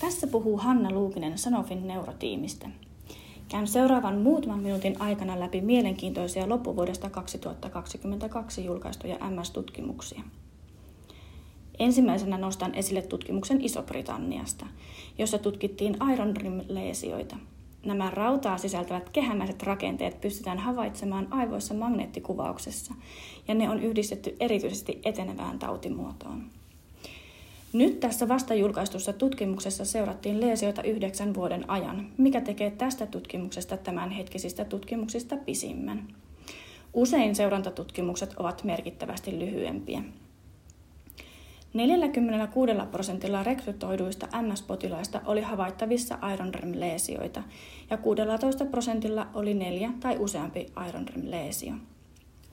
Tässä puhuu Hanna Luukinen Sanofin neurotiimistä. Käyn seuraavan muutaman minuutin aikana läpi mielenkiintoisia loppuvuodesta 2022 julkaistuja MS-tutkimuksia. Ensimmäisenä nostan esille tutkimuksen Iso-Britanniasta, jossa tutkittiin Iron Rim-leesioita. Nämä rautaa sisältävät kehämäiset rakenteet pystytään havaitsemaan aivoissa magneettikuvauksessa, ja ne on yhdistetty erityisesti etenevään tautimuotoon. Nyt tässä vasta julkaistussa tutkimuksessa seurattiin leesioita yhdeksän vuoden ajan, mikä tekee tästä tutkimuksesta tämänhetkisistä tutkimuksista pisimmän. Usein seurantatutkimukset ovat merkittävästi lyhyempiä. 46 prosentilla rekrytoiduista MS-potilaista oli havaittavissa ironrem-leesioita ja 16 prosentilla oli neljä tai useampi ironrem-leesio.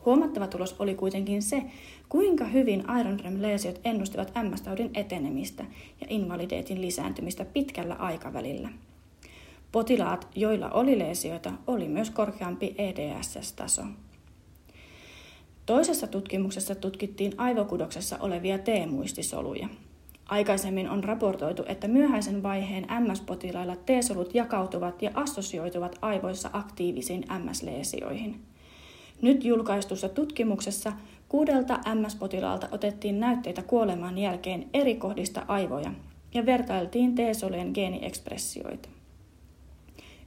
Huomattava tulos oli kuitenkin se, kuinka hyvin ironrem-leesiot ennustivat MS-taudin etenemistä ja invaliditeetin lisääntymistä pitkällä aikavälillä. Potilaat, joilla oli leesioita, oli myös korkeampi EDSS-taso. Toisessa tutkimuksessa tutkittiin aivokudoksessa olevia T-muistisoluja. Aikaisemmin on raportoitu, että myöhäisen vaiheen MS-potilailla T-solut jakautuvat ja assosioituvat aivoissa aktiivisiin MS-leesioihin. Nyt julkaistussa tutkimuksessa kuudelta MS-potilaalta otettiin näytteitä kuoleman jälkeen eri kohdista aivoja ja vertailtiin T-solujen geeniekspressioita.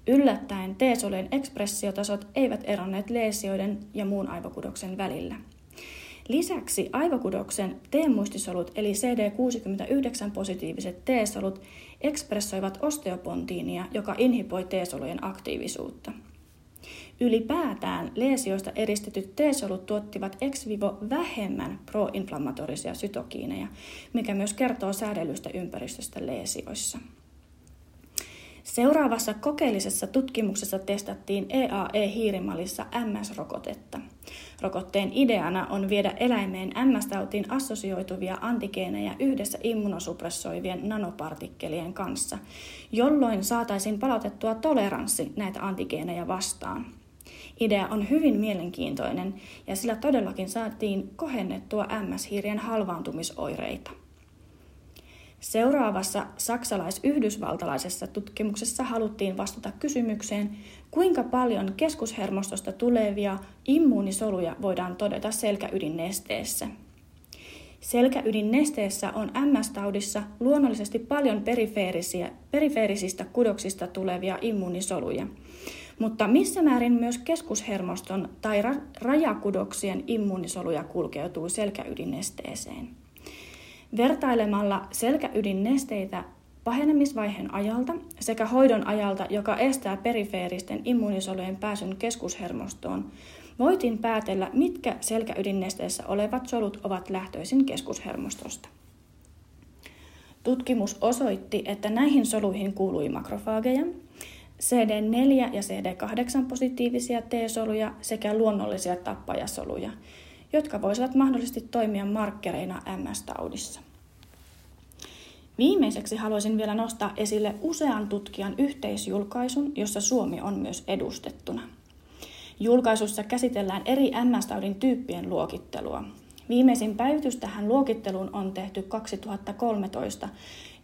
Yllättäen T-solujen ekspressiotasot eivät eronneet leesioiden ja muun aivokudoksen välillä. Lisäksi aivokudoksen T-muistisolut eli CD69-positiiviset T-solut ekspressoivat osteopontiinia, joka inhiboi T-solujen aktiivisuutta. Ylipäätään leesioista eristetyt T-solut tuottivat ex vivo vähemmän proinflammatorisia sytokiineja, mikä myös kertoo säädellystä ympäristöstä leesioissa. Seuraavassa kokeellisessa tutkimuksessa testattiin EAE-hiirimallissa MS-rokotetta. Rokotteen ideana on viedä eläimeen MS-tautiin assosioituvia antigeeneja yhdessä immunosupressoivien nanopartikkelien kanssa, jolloin saataisiin palautettua toleranssi näitä antigeeneja vastaan. Idea on hyvin mielenkiintoinen ja sillä todellakin saatiin kohennettua MS-hiirien halvaantumisoireita. Seuraavassa saksalais-yhdysvaltalaisessa tutkimuksessa haluttiin vastata kysymykseen, kuinka paljon keskushermostosta tulevia immuunisoluja voidaan todeta selkäydinnesteessä. Selkäydinnesteessä on MS-taudissa luonnollisesti paljon perifeerisistä kudoksista tulevia immuunisoluja, mutta missä määrin myös keskushermoston tai ra- rajakudoksien immuunisoluja kulkeutuu selkäydinnesteeseen. Vertailemalla selkäydinnesteitä pahenemisvaiheen ajalta sekä hoidon ajalta, joka estää perifeeristen immuunisolujen pääsyn keskushermostoon, voitiin päätellä, mitkä selkäydinnesteessä olevat solut ovat lähtöisin keskushermostosta. Tutkimus osoitti, että näihin soluihin kuului makrofaageja, CD4 ja CD8 positiivisia T-soluja sekä luonnollisia tappajasoluja, jotka voisivat mahdollisesti toimia markkereina MS-taudissa. Viimeiseksi haluaisin vielä nostaa esille usean tutkijan yhteisjulkaisun, jossa Suomi on myös edustettuna. Julkaisussa käsitellään eri MS-taudin tyyppien luokittelua. Viimeisin päivitys tähän luokitteluun on tehty 2013,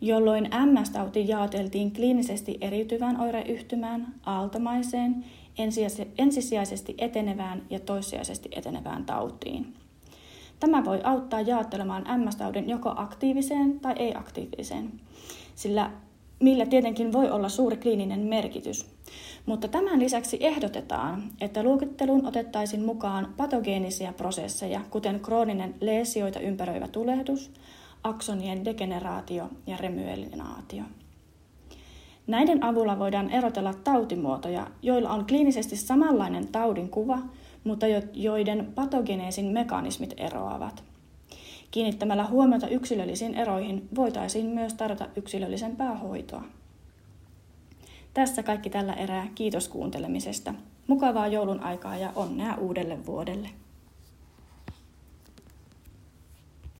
jolloin MS-tauti jaoteltiin kliinisesti eriytyvään oireyhtymään, aaltomaiseen ensisijaisesti etenevään ja toissijaisesti etenevään tautiin. Tämä voi auttaa jaottelemaan MS-taudin joko aktiiviseen tai ei-aktiiviseen, sillä millä tietenkin voi olla suuri kliininen merkitys. Mutta tämän lisäksi ehdotetaan, että luokitteluun otettaisiin mukaan patogeenisia prosesseja, kuten krooninen leesioita ympäröivä tulehdus, aksonien degeneraatio ja remyelinaatio. Näiden avulla voidaan erotella tautimuotoja, joilla on kliinisesti samanlainen taudin kuva, mutta joiden patogeneesin mekanismit eroavat. Kiinnittämällä huomiota yksilöllisiin eroihin voitaisiin myös tarjota yksilöllisempää hoitoa. Tässä kaikki tällä erää. Kiitos kuuntelemisesta. Mukavaa joulun aikaa ja onnea uudelle vuodelle.